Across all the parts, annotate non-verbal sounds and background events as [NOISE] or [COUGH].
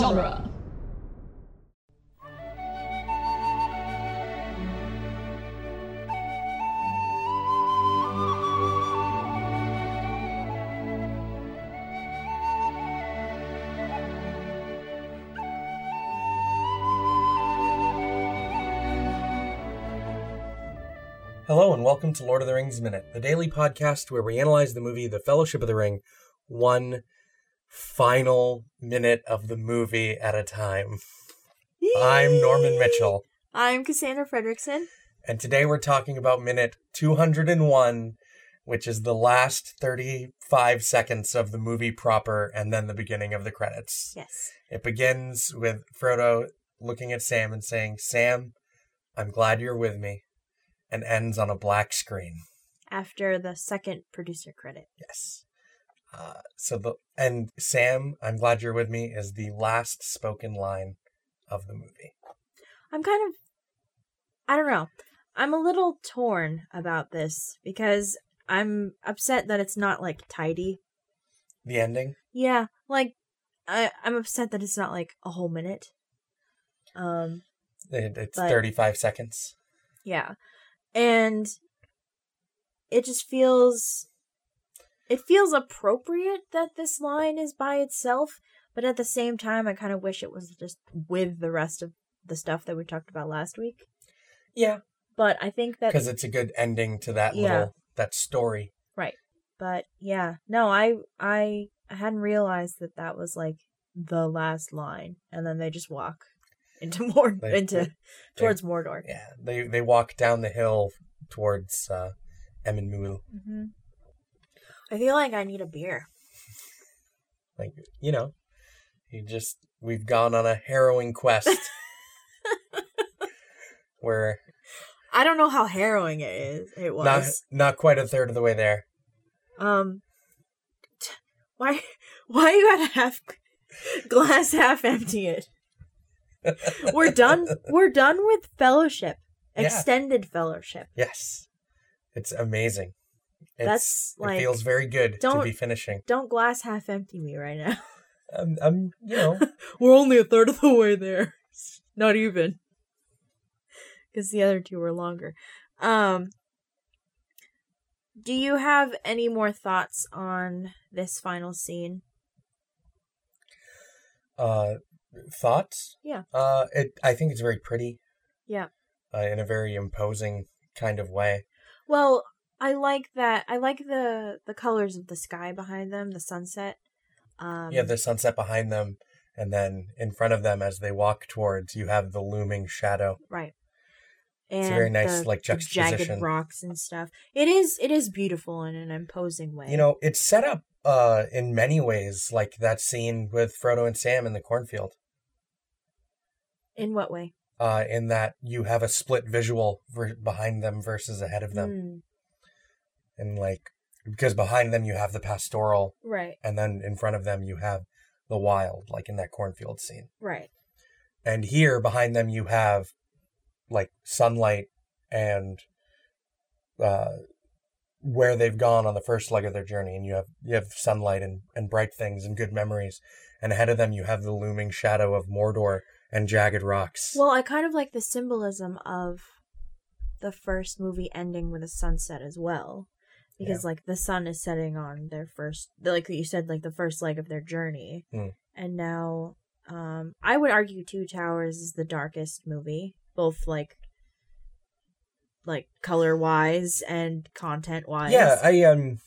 genre. Hello and welcome to Lord of the Rings Minute, the daily podcast where we analyze the movie The Fellowship of the Ring one final minute of the movie at a time. I'm Norman Mitchell, I'm Cassandra Fredrickson. and today we're talking about minute 201, which is the last 35 seconds of the movie proper and then the beginning of the credits. Yes. It begins with Frodo looking at Sam and saying, Sam, I'm glad you're with me, and ends on a black screen. After the second producer credit. Yes. Uh, so the and Sam, I'm glad you're with me is the last spoken line of the movie. I'm kind of I don't know. I'm a little torn about this because I'm upset that it's not like tidy. The ending. Yeah, like I I'm upset that it's not like a whole minute. Um It, it's But- 35 seconds. yeah. And it just feels it feels appropriate that this line is by itself, but at the same time I kind of wish it was just with the rest of the stuff that we talked about last week. Yeah, But I think that because it's a good ending to that Yeah. little that story. Right. But yeah, no, I I I hadn't realized that that was like the last line and then they just walk [LAUGHS] into more They- into they- [LAUGHS] towards Mordor. Yeah, they they walk down the hill towards uh, Emyn Muil. hmm I feel like I need a beer. Like you know, you just we've gone on a harrowing quest [LAUGHS] where I don't know how harrowing it is. It was. not not quite a third of the way there. Um, t- why, [LAUGHS] why you gotta have glass half empty it? [LAUGHS] We're done. We're done with fellowship, Yeah. extended fellowship. Yes. It's amazing. It's, That's, it like, feels very good to be finishing. Don't glass half empty me right now. [LAUGHS] I'm, I'm you know, [LAUGHS] We're only a third of the way there. [LAUGHS] Not even, because the other two were longer. Um, do you have any more thoughts on this final scene? uh thoughts? Yeah. Uh it I think it's very pretty. Yeah. Uh, in a very imposing kind of way. Well, I like that. I like the the colors of the sky behind them, the sunset. Um, you have the sunset behind them and then in front of them as they walk towards you have the looming shadow. right. And It's a very nice, the- like, the jagged rocks and stuff. It is. It is beautiful in an imposing way. You know, it's set up uh in many ways like that scene with Frodo and Sam in the cornfield. in what way? Uh in that you have a split visual ver- behind them versus ahead of them. Mm, and like because behind them you have the pastoral right. and then in front of them you have the wild like in that cornfield scene Right. and here behind them you have like sunlight and uh where they've gone on the first leg of their journey and you have you have sunlight and, and bright things and good memories and ahead of them you have the looming shadow of mordor and jagged rocks Well, I kind of like the symbolism of the first movie ending with a sunset as well. Because like the sun is setting on their first like you said, like the first leg of their journey. Hmm. And now um I would argue Two Towers is the darkest movie, both like like color wise and content wise. Yeah, I um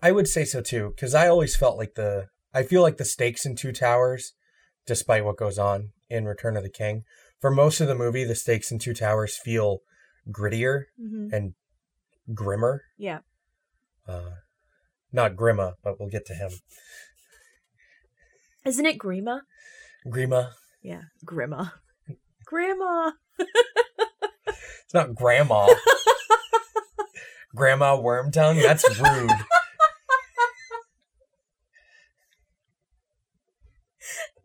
I would say so too cuz I always felt like the I feel like the stakes in Two Towers despite what goes on in Return of the King, for most of the movie the stakes in Two Towers feel grittier hmm and grimmer. Yeah. Uh not Grima, but we'll get to him. Isn't it Grima? Grima. Yeah, Grima. Grandma. It's not grandma. grandma Wormtongue? That's rude.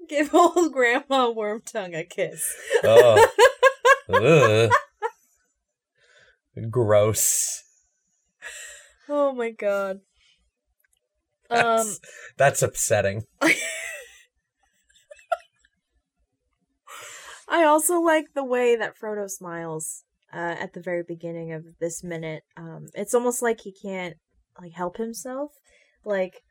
Give old Grandma Wormtongue a kiss. Oh. Gross. Oh my god. Um That's, that's upsetting. [LAUGHS] I also like the way that Frodo smiles uh, at the very beginning of this minute. Um, it's almost like he can't like help himself. Like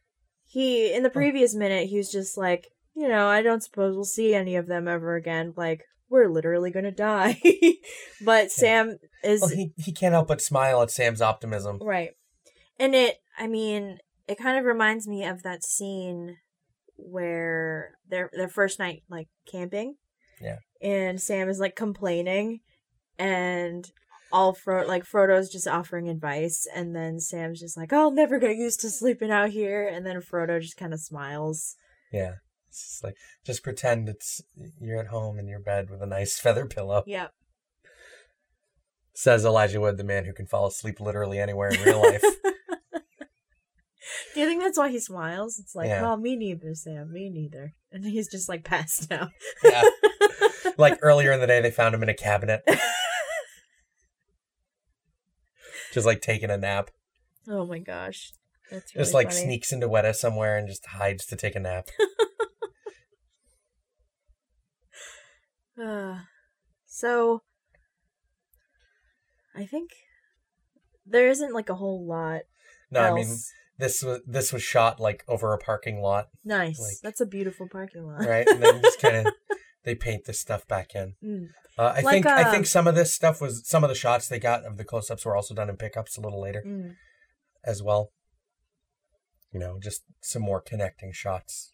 he in the previous minute, he was just like, you know, I don't suppose we'll see any of them ever again. Like we're literally gonna die. [LAUGHS] but Sam is Well, he he can't help but smile at Sam's optimism. right, and it. I mean, it kind of reminds me of that scene where their their first night like camping. Yeah. And Sam is like complaining, and all Fro like Frodo's just offering advice, and then Sam's just like, oh, "I'll never get used to sleeping out here," and then Frodo just kind of smiles. Yeah. It's just like just pretend it's you're at home in your bed with a nice [LAUGHS] feather pillow. Yep. Says Elijah Wood, the man who can fall asleep literally anywhere in real life. [LAUGHS] Do you think that's why he smiles? It's like, Yeah. oh, me neither, Sam. Me neither. And he's just like passed out. yeah. [LAUGHS] Like earlier in the day they found him in a cabinet. [LAUGHS] just like taking a nap. oh my gosh, that's really Just like funny. sneaks into Weta somewhere and just hides to take a nap. [LAUGHS] Uh, so, I think there isn't like a whole lot. No, else. This was this was shot like over a parking lot, nice. like- That's a beautiful parking lot. right? And then just kind of [LAUGHS] they paint this stuff back in. Mm. Uh, I Like, think I uh, think some of this stuff was some of the shots they got of the close-ups were also done in pickups a little later Mm. as well. You know, just some more connecting shots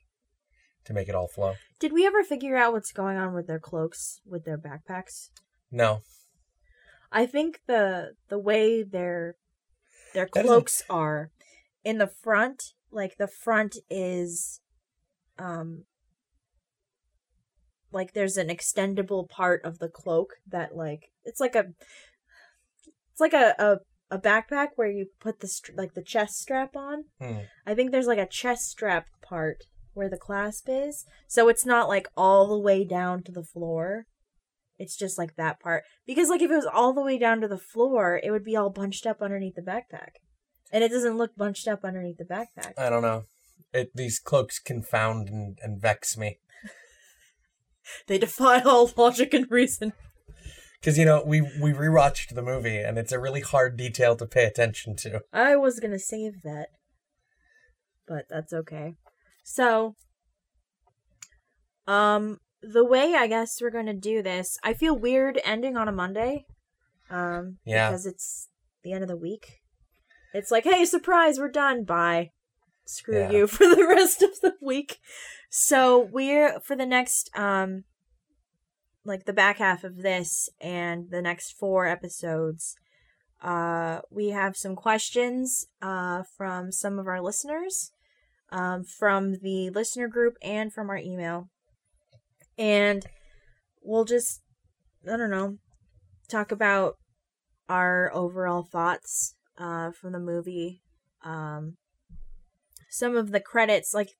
to make it all flow. Did we ever figure out what's going on with their cloaks, with their backpacks? No, I think the the way their their cloaks are in the front, like the front is um like there's an extendable part of the cloak that like it's like a it's like a a, a backpack where you put the str- like the chest strap on. Hmm. I think there's like a chest strap part where the clasp is, so it's not like all the way down to the floor. It's just like that part. Because like if it was all the way down to the floor, it would be all bunched up underneath the backpack. And it doesn't look bunched up underneath the backpack. I don't know. It these cloaks confound and, and vex me [LAUGHS] They defy all logic and reason. because you know we we rewatched the movie and it's a really hard detail to pay attention to. I was gonna save that. But that's okay. So um the way I guess we're gonna do this, I feel weird ending on a Monday. Um Yeah. because it's the end of the week. It's like, hey, surprise, we're done. Bye. Screw Yeah. you [LAUGHS] for the rest of the week. So we're for the next um like the back half of this and the next four episodes uh, we have some questions uh, from some of our listeners, um, from the listener group and from our email. And we'll just, I don't know, talk about our overall thoughts uh, from the movie. Um, some of the credits, like,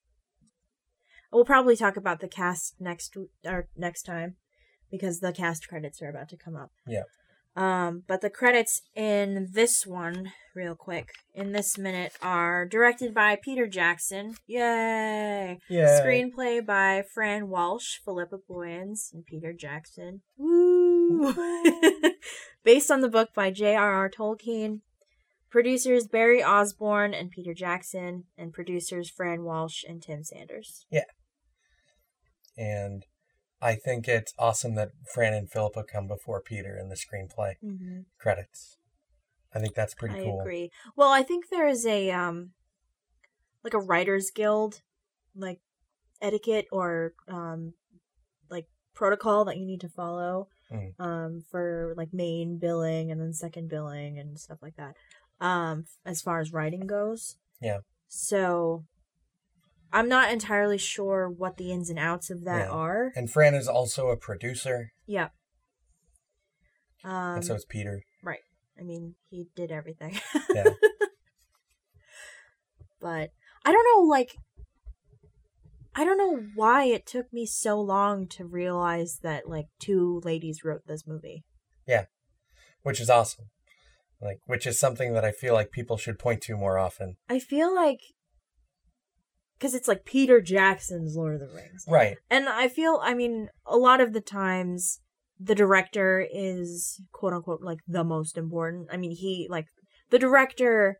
we'll probably talk about the cast next or next time because the cast credits are about to come up. Yeah. Um, but the credits in this one, real quick, in this minute, are directed by Peter Jackson. Yay! Yeah. Screenplay by Fran Walsh, Philippa Boyens, and Peter Jackson. Woo! [LAUGHS] [LAUGHS] Based on the book by J.R.R. Tolkien. Producers Barry Osborne and Peter Jackson, and producers Fran Walsh and Tim Sanders. Yeah. And I think it's awesome that Fran and Philippa come before Peter in the screenplay Mm-hmm. credits. I think that's pretty I cool. agree. Well, I think there is a um like a writers guild like etiquette or um like protocol that you need to follow Mm. um for like main billing and then second billing and stuff like that. Um as far as writing goes. Yeah. So I'm not entirely sure what the ins and outs of that Yeah. are. And Fran is also a producer, Yeah. Um and so is Peter. Right. I mean, he did everything. Yeah. [LAUGHS] but I don't know, like, I don't know why it took me so long to realize that, like, two ladies wrote this movie. Yeah. Which is awesome. Like, which is something that I feel like people should point to more often. I feel like because it's like Peter Jackson's Lord of the Rings. Right. And I feel, I mean, a lot of the times the director is quote unquote like the most important. I mean, he like the director,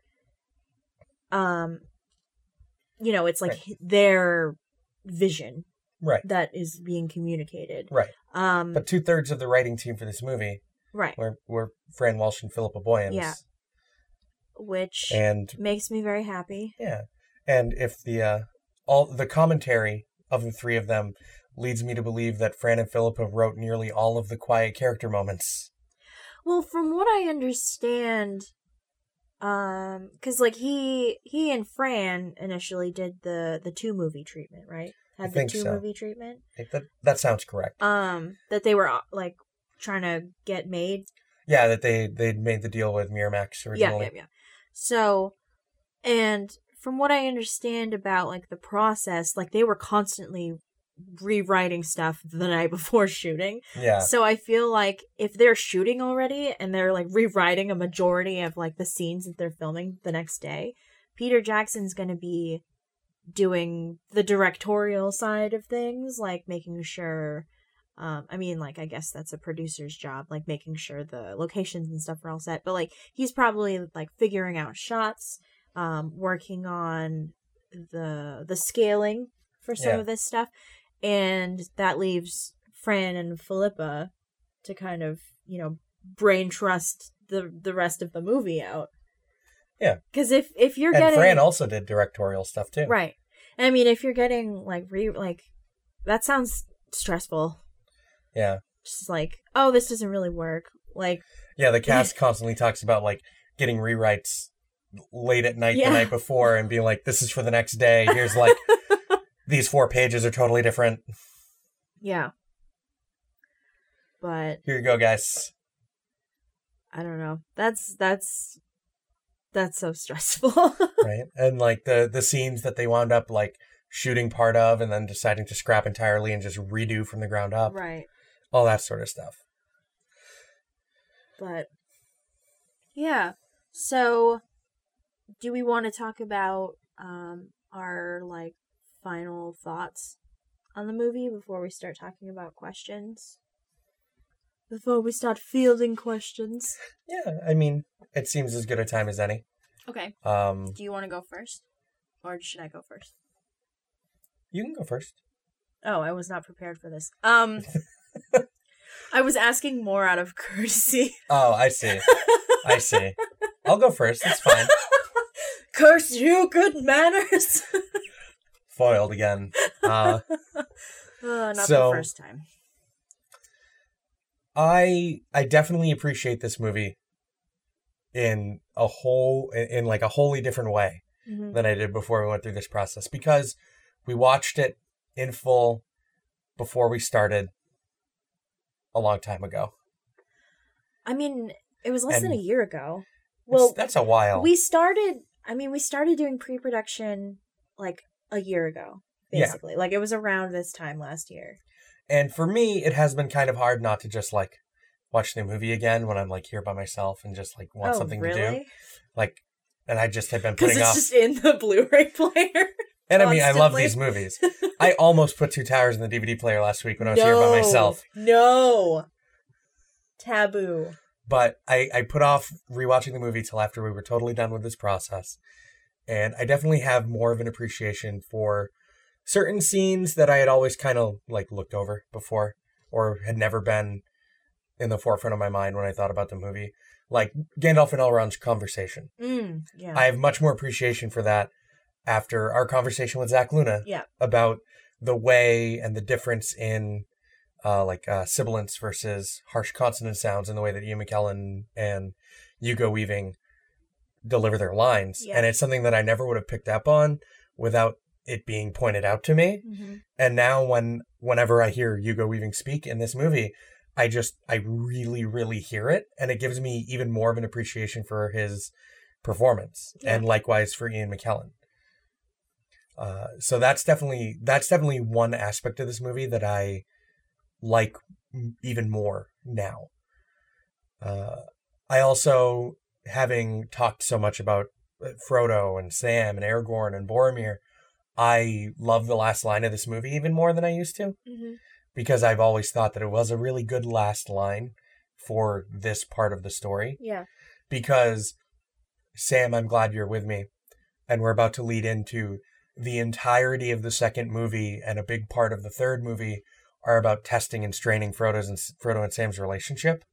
um, you know, it's like Right. their vision Right. that is being communicated. Right. Um, But two thirds of the writing team for this movie right, were, were Fran Walsh and Philippa Boyens. Yeah. which And makes me very happy. yeah. And if the uh all the commentary of the three of them leads me to believe that Fran and Philippa wrote nearly all of the quiet character moments. Well, from what I understand, um, because like he he and Fran initially did the the two movie treatment, right? I Had the think two so. movie treatment. That that sounds correct. Um, that they were uh, like trying to get made. Yeah, that they they'd made the deal with Miramax originally. Yeah, yeah, yeah. So, and from what I understand about like the process, like they were constantly rewriting stuff the night before [LAUGHS] shooting. Yeah. So I feel like if they're shooting already and they're like rewriting a majority of like the scenes that they're filming the next day, Peter Jackson's going to be doing the directorial side of things, like making sure um I mean like I guess that's a producer's job, like making sure the locations and stuff are all set, but like he's probably like figuring out shots, um working on the the scaling for some Yeah. of this stuff and that leaves Fran and Philippa to kind of you know brain trust the the rest of the movie out. Yeah. because if if you're and getting Fran also did directorial stuff too. right, I mean if you're getting like re like that sounds stressful. Yeah. Just like oh this doesn't really work. Like Yeah, the cast constantly talks about like getting rewrites late at night Yeah. the night before and being like, this is for the next day. Here's like [LAUGHS] these four pages are totally different. yeah, but Here you go, guys. I don't know. That's that's that's so stressful. [LAUGHS] Right. And like the the scenes that they wound up like shooting part of and then deciding to scrap entirely and just redo from the ground up. right. All that sort of stuff. But yeah. So do we want to talk about um our like final thoughts on the movie before we start talking about questions? Before we start fielding questions. Yeah, I mean, it seems as good a time as any. Okay. Um Do you want to go first? Or should I go first? you can go first. Oh, I was not prepared for this. Um [LAUGHS] I was asking more out of [LAUGHS] courtesy. Oh, I see. I see. I'll go first. It's fine. [LAUGHS] Curse you, good manners. [LAUGHS] Foiled again. Uh Uh, not So- the first time. I I definitely appreciate this movie in a whole in, like a wholly different way Mhm. than I did before we went through this process because we watched it in full before we started a long time ago. I mean, it was less than a year ago. Well, that's a while. we started. I mean, we started doing pre-production like a year ago, Yeah. basically. Like it was around this time last year. and for me, it has been kind of hard not to just like watch the movie again when I'm like here by myself and just like want oh, something really? to do. Like, and I just have been [LAUGHS] putting it's off. just in the [LAUGHS] Blu-ray player. And I mean, I love these movies. I almost put Two Towers in the DVD player last week when I was here by myself. No. Taboo. but I, I put off rewatching the movie till after we were totally done with this process. And I definitely have more of an appreciation for certain scenes that I had always kind of like looked over before or had never been in the forefront of my mind when I thought about the movie. Like Gandalf and Elrond's conversation. Mm, yeah. I have much more appreciation for that after our conversation with Zach Luna Yeah. about the way and the difference in uh, like uh, sibilants versus harsh consonant sounds and the way that Ian McKellen and Hugo Weaving deliver their lines. Yeah. And it's something that I never would have picked up on without it being pointed out to me. hmm And now when whenever I hear Hugo Weaving speak in this movie, I just I really really hear it and it gives me even more of an appreciation for his performance Yeah. and likewise for Ian McKellen. Uh, so that's definitely that's definitely one aspect of this movie that I like even more now. Uh, I also having talked so much about uh, Frodo and Sam and Aragorn and Boromir, I love the last line of this movie even more than I used to Mm-hmm. because I've always thought that it was a really good last line for this part of the story. Yeah. Because, Sam, I'm glad you're with me. And we're about to lead into the entirety of the second movie and a big part of the third movie are about testing and straining Frodo's and Frodo and Sam's relationship.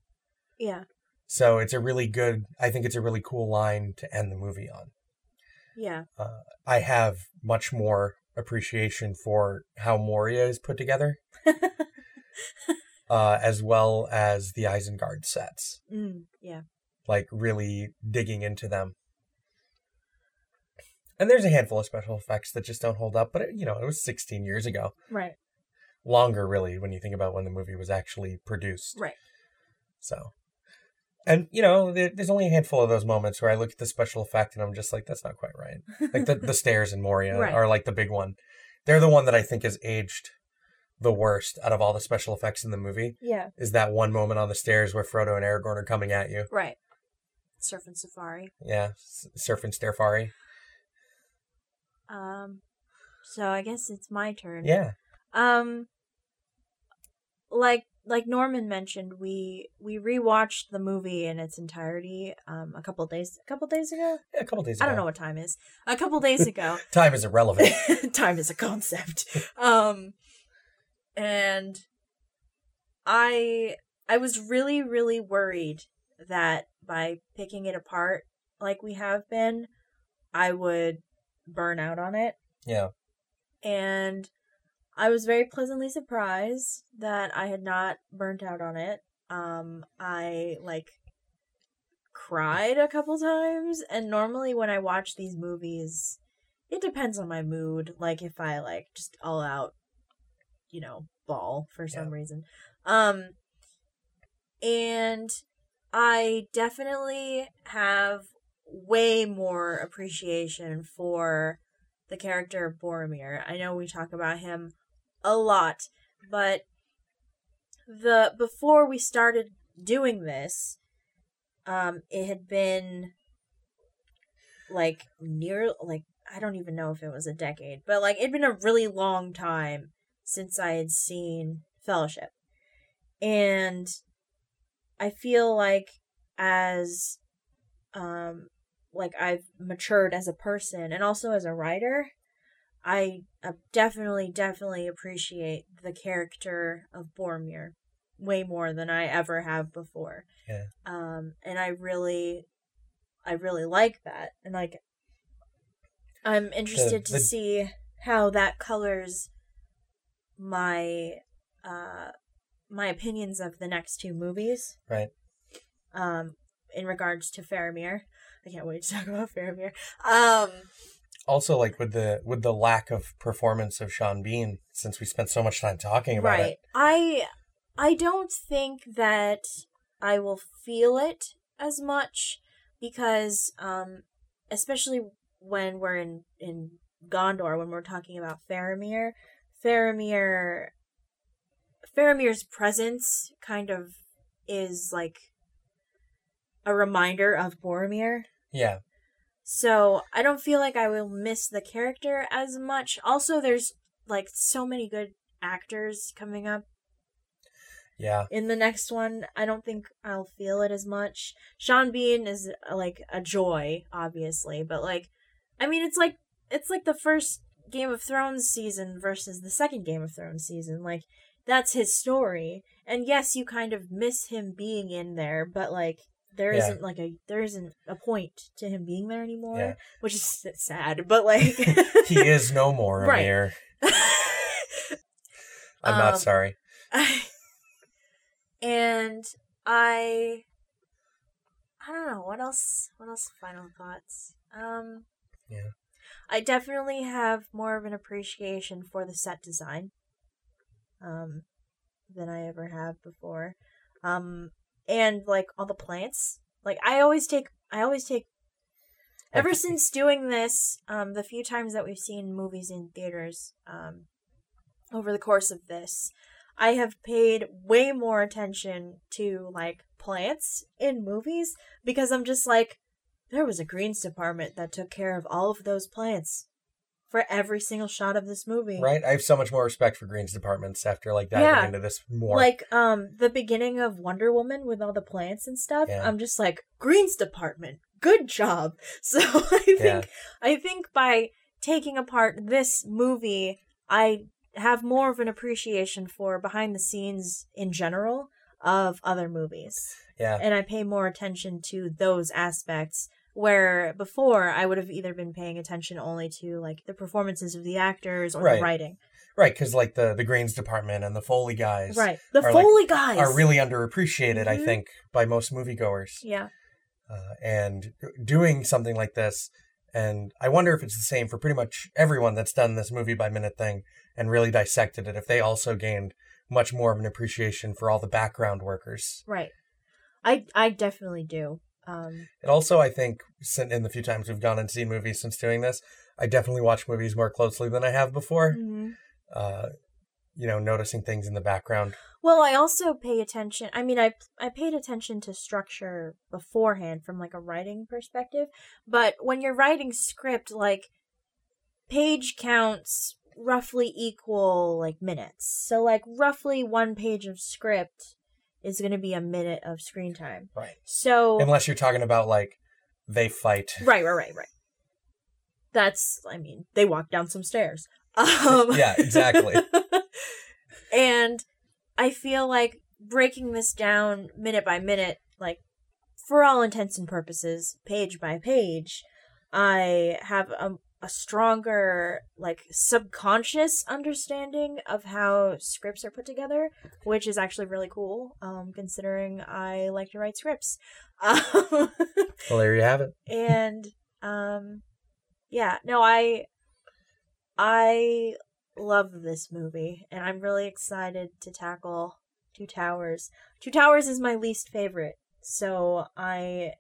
Yeah. So it's a really good, I think it's a really cool line to end the movie on. Yeah. Uh, I have much more appreciation for how Moria is put together, [LAUGHS] uh, as well as the Isengard sets. mm, yeah. Like really digging into them. And there's a handful of special effects that just don't hold up, but it, you know, it was 16 years ago. Right. Longer, really, when you think about when the movie was actually produced. Right. So, and you know, there, there's only a handful of those moments where I look at the special effect and I'm just like, that's not quite right. Like the, the [LAUGHS] stairs in Moria Right. are like the big one. They're the one that I think is aged the worst out of all the special effects in the movie. Yeah. Is that one moment on the stairs where Frodo and Aragorn are coming at you? Right. Surf and Safari. Yeah, s- surf and starefari. Um. So I guess it's my turn. Yeah, Um. Like like Norman mentioned, we we rewatched the movie in its entirety um a couple days a couple days ago. yeah a couple days. Ago. I don't know what time is. A couple days ago. [LAUGHS] Time is irrelevant. [LAUGHS] time is a concept. Um and I I was really really worried that by picking it apart like we have been, I would burn out on it yeah, and I was very pleasantly surprised that I had not burnt out on it. Um I like cried a couple times and normally when I watch these movies it depends on my mood like if I like just all out you know bawl for some reason. Um and I definitely have way more appreciation for the character of Boromir. I know we talk about him a lot, but the before we started doing this, um, it had been like near like I don't even know if it was a decade, but like it'd been a really long time since I had seen Fellowship. And I feel like as um like I've matured as a person and also as a writer, I uh, definitely definitely appreciate the character of Boromir way more than I ever have before. Yeah. Um and I really I really like that. And like I'm interested to the- see how that colors my uh my opinions of the next two movies right. um in regards to Faramir. I can't wait to talk about Faramir. Um Also, like with the with the lack of performance of Sean Bean, since we spent so much time talking about right. it. I I don't think that I will feel it as much because um especially when we're in in Gondor when we're talking about Faramir, Faramir Faramir's presence kind of is like a reminder of Boromir. Yeah, So I don't feel like I will miss the character as much. Also, there's like so many good actors coming up yeah, in the next one. I don't think I'll feel it as much. Sean Bean is uh, like a joy, obviously, but like, I mean, it's like it's like the first Game of Thrones season versus the second Game of Thrones season. Like, that's his story, and yes, you kind of miss him being in there, but like. There Yeah. not like a there isn't a point to him being there anymore, Yeah. which is sad. But like [LAUGHS] he is no more Right. Amir. [LAUGHS] I'm not Um, sorry. [LAUGHS] and I I don't know what else what else final thoughts. Um Yeah. I definitely have more of an appreciation for the set design um than I ever have before. Um and like all the plants. Like I always take I always take ever since doing this, um the few times that we've seen movies in theaters, um over the course of this, I have paid way more attention to like plants in movies because I'm just like there was a greens department that took care of all of those plants. For every single shot of this movie. Right? I have so much more respect for Green's departments after like diving Yeah. into this more. Like um the beginning of Wonder Woman with all the plants and stuff. Yeah. I'm just like Green's department. Good job. [LAUGHS] So I think Yeah. I think by taking apart this movie, I have more of an appreciation for behind the scenes in general of other movies. yeah. And I pay more attention to those aspects where before I would have either been paying attention only to like the performances of the actors or Right. the writing. Right, because like the the Greens department and the Foley guys Right. The are, like- Foley guys are really underappreciated, I Mhm. think, by most moviegoers. Yeah. Uh, and doing something like this, and I wonder if it's the same for pretty much everyone that's done this movie by minute thing and really dissected it, if they also gained much more of an appreciation for all the background workers. Right. I I definitely do. Um It also, I think, in the few times we've gone and seen movies since doing this, I definitely watch movies more closely than I have before. mhm. Uh, you know, noticing things in the background. Well, I also pay attention. I mean, I I paid attention to structure beforehand from like a writing perspective, but when you're writing script, like page counts roughly equal like minutes. So like roughly one page of script is going to be a minute of screen time. Right. So Unless you're talking about like they fight. right, right, right, right. That's I mean, they walk down some stairs. [LAUGHS] Um Yeah, exactly. [LAUGHS] and I feel like breaking this down minute by minute, like for all intents and purposes, page by page, I have a, a stronger, like, subconscious understanding of how scripts are put together, which is actually really cool, um, considering I like to write scripts. Um, [LAUGHS] Well, there you have it. and um yeah no i i love this movie and i'm really excited to tackle two towers two towers is my least favorite so i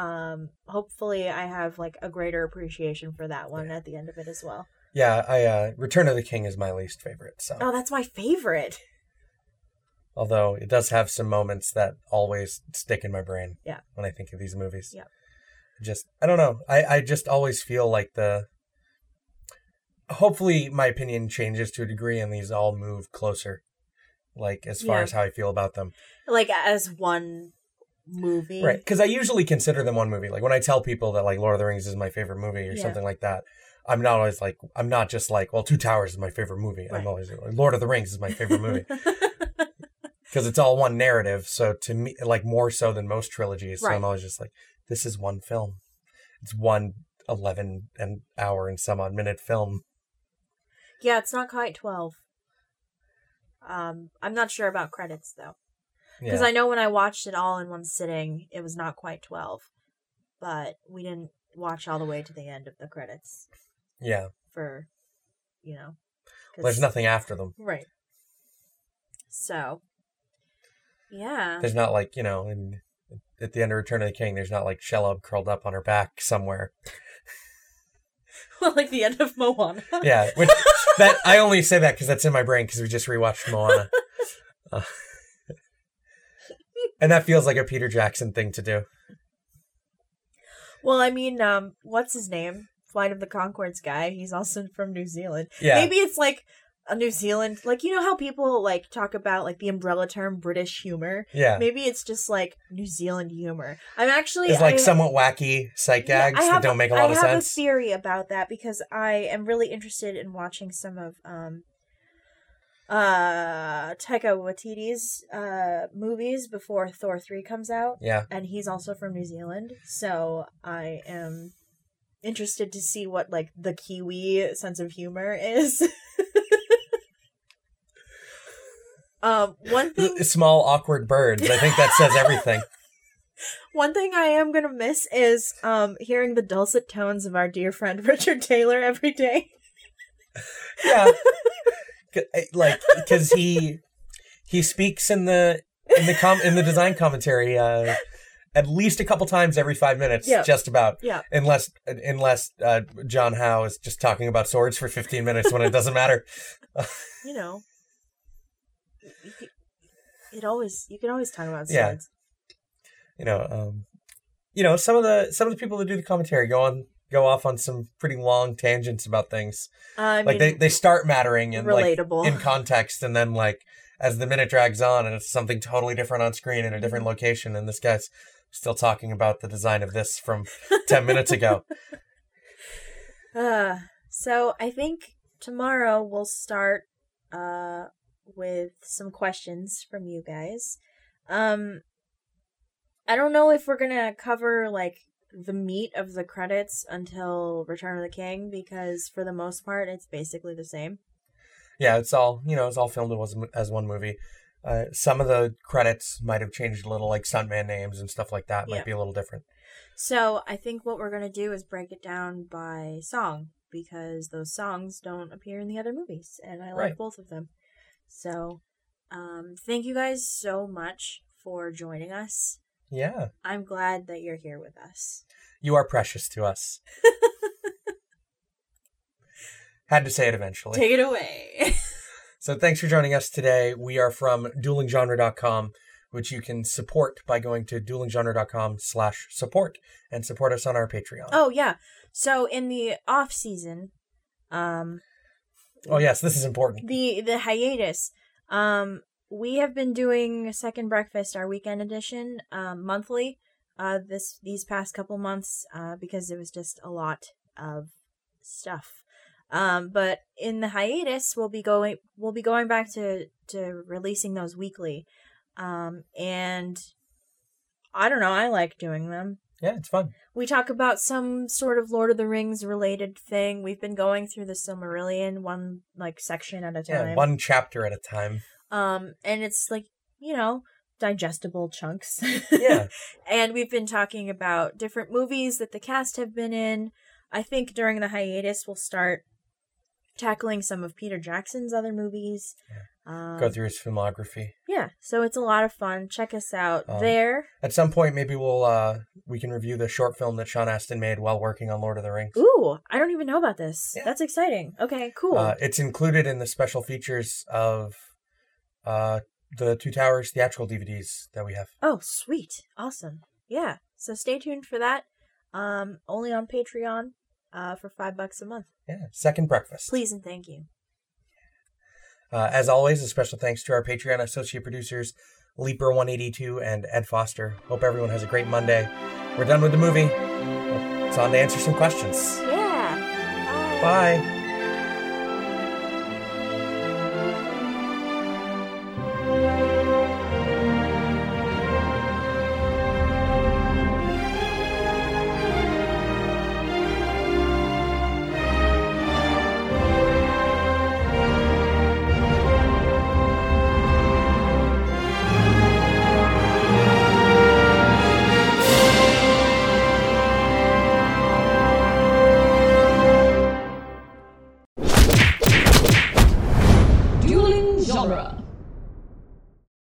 um hopefully i have like a greater appreciation for that one at the end of it as well Yeah, I uh Return of the King is my least favorite. So, oh that's my favorite although it does have some moments that always stick in my brain. Yeah. When I think of these movies. Yeah. Just I don't know. I I just always feel like the. Hopefully, my opinion changes to a degree, and these all move closer. Like as far Yeah. as how I feel about them, like as one movie right? Because I usually consider them one movie. Like when I tell people that like Lord of the Rings is my favorite movie or Yeah. something like that, I'm not always like I'm not just like well, Two Towers is my favorite movie. Right. I'm always like, Lord of the Rings is my favorite movie. [LAUGHS] because it's all one narrative. So to me, like more so than most trilogies. So I'm always just like, this is one film. It's one 11 and hour and some odd minute film. yeah it's not quite 12 um i'm not sure about credits though Because Yeah. I know when I watched it all in one sitting, it was not quite 12. But we didn't watch all the way to the end of the credits yeah. for, you know. There's nothing after them. Right. So, yeah. There's not like, you know, in, at the end of Return of the King, there's not like Shelob curled up on her back somewhere. well, [LAUGHS] like the end of Moana. Yeah. Which, that I only say that because that's in my brain because we just rewatched Moana. [LAUGHS] Uh, [LAUGHS] and that feels like a Peter Jackson thing to do. well, I mean, um, what's his name? Flight of the Conchords guy. He's also from New Zealand. Yeah. Maybe it's like a New Zealand, like, you know how people, like, talk about, like, the umbrella term British humor? Yeah. Maybe it's just like New Zealand humor. I'm actually It's like I, somewhat wacky psych gags I that don't make a lot I of sense. I have a theory about that because I am really interested in watching some of um uh Taika Waititi's uh movies before Thor 3 comes out Yeah. and he's also from New Zealand so I am interested to see what like the Kiwi sense of humor is. [LAUGHS] um one [LAUGHS] thing Small awkward birds. I think that says everything. [LAUGHS] One thing I am gonna miss is um hearing the dulcet tones of our dear friend Richard Taylor every day. Yeah. Like because he he speaks in the in the com in the design commentary uh at least a couple times every 5 minutes Yeah. just about Yeah. unless unless uh, John Howe is just talking about swords for 15 minutes when it doesn't matter. [LAUGHS] You know. It always you can always talk about swords. Yeah. You know, um you know, some of the some of the people that do the commentary go on go off on some pretty long tangents about things. Uh, like mean, they, they start mattering and like relatable. in context, and then like as the minute drags on, and it's something totally different on screen in a different location, and this guy's still talking about the design of this from ten minutes ago. [LAUGHS] Uh, so I think tomorrow we'll start uh with some questions from you guys. Um I don't know if we're going to cover like the meat of the credits until Return of the King because for the most part it's basically the same. Yeah, it's all you know. It's all filmed as as one movie. Uh, some of the credits might have changed a little, like stuntman names and stuff like that. Might Yeah. be a little different. So I think what we're going to do is break it down by song because those songs don't appear in the other movies and I like Right. both of them. So um thank you guys so much for joining us. Yeah, I'm glad that you're here with us. you are precious to us. [LAUGHS] Had to say it eventually. Take it away. [LAUGHS] So thanks for joining us today. We are from duelinggenre.com, which you can support by going to duelinggenre.com slash support and support us on our Patreon. oh yeah. So in the off season, um Oh, yes, this is important. the the hiatus, um we have been doing Second Breakfast, our weekend edition, um monthly, uh this these past couple months, uh because it was just a lot of stuff. Um but in the hiatus we'll be going we'll be going back to to releasing those weekly. Um and I don't know, I like doing them. Yeah, it's fun. We talk about some sort of Lord of the Rings related thing. We've been going through the Silmarillion one like section at a time. Yeah, one chapter at a time. Um and it's like, you know, digestible chunks. Yeah. [LAUGHS] and we've been talking about different movies that the cast have been in. I think during the hiatus we'll start tackling some of Peter Jackson's other movies. Um, Go through his filmography. Yeah, so it's a lot of fun. Check us out Um, there. At some point, maybe we'll uh we can review the short film that Sean Astin made while working on Lord of the Rings. Ooh, I don't even know about this. Yeah. That's exciting. Okay, cool. Uh, it's included in the special features of uh the Two Towers theatrical DVDs that we have. Oh, sweet. Awesome. Yeah. So stay tuned for that. Um, only on Patreon, uh, for five bucks a month. Yeah, second breakfast. Please and thank you. Uh, as always, a special thanks to our Patreon associate producers, Leaper182 and Ed Foster. Hope everyone has a great Monday. We're done with the movie. It's on to answer some questions. Yeah. Bye. Dueling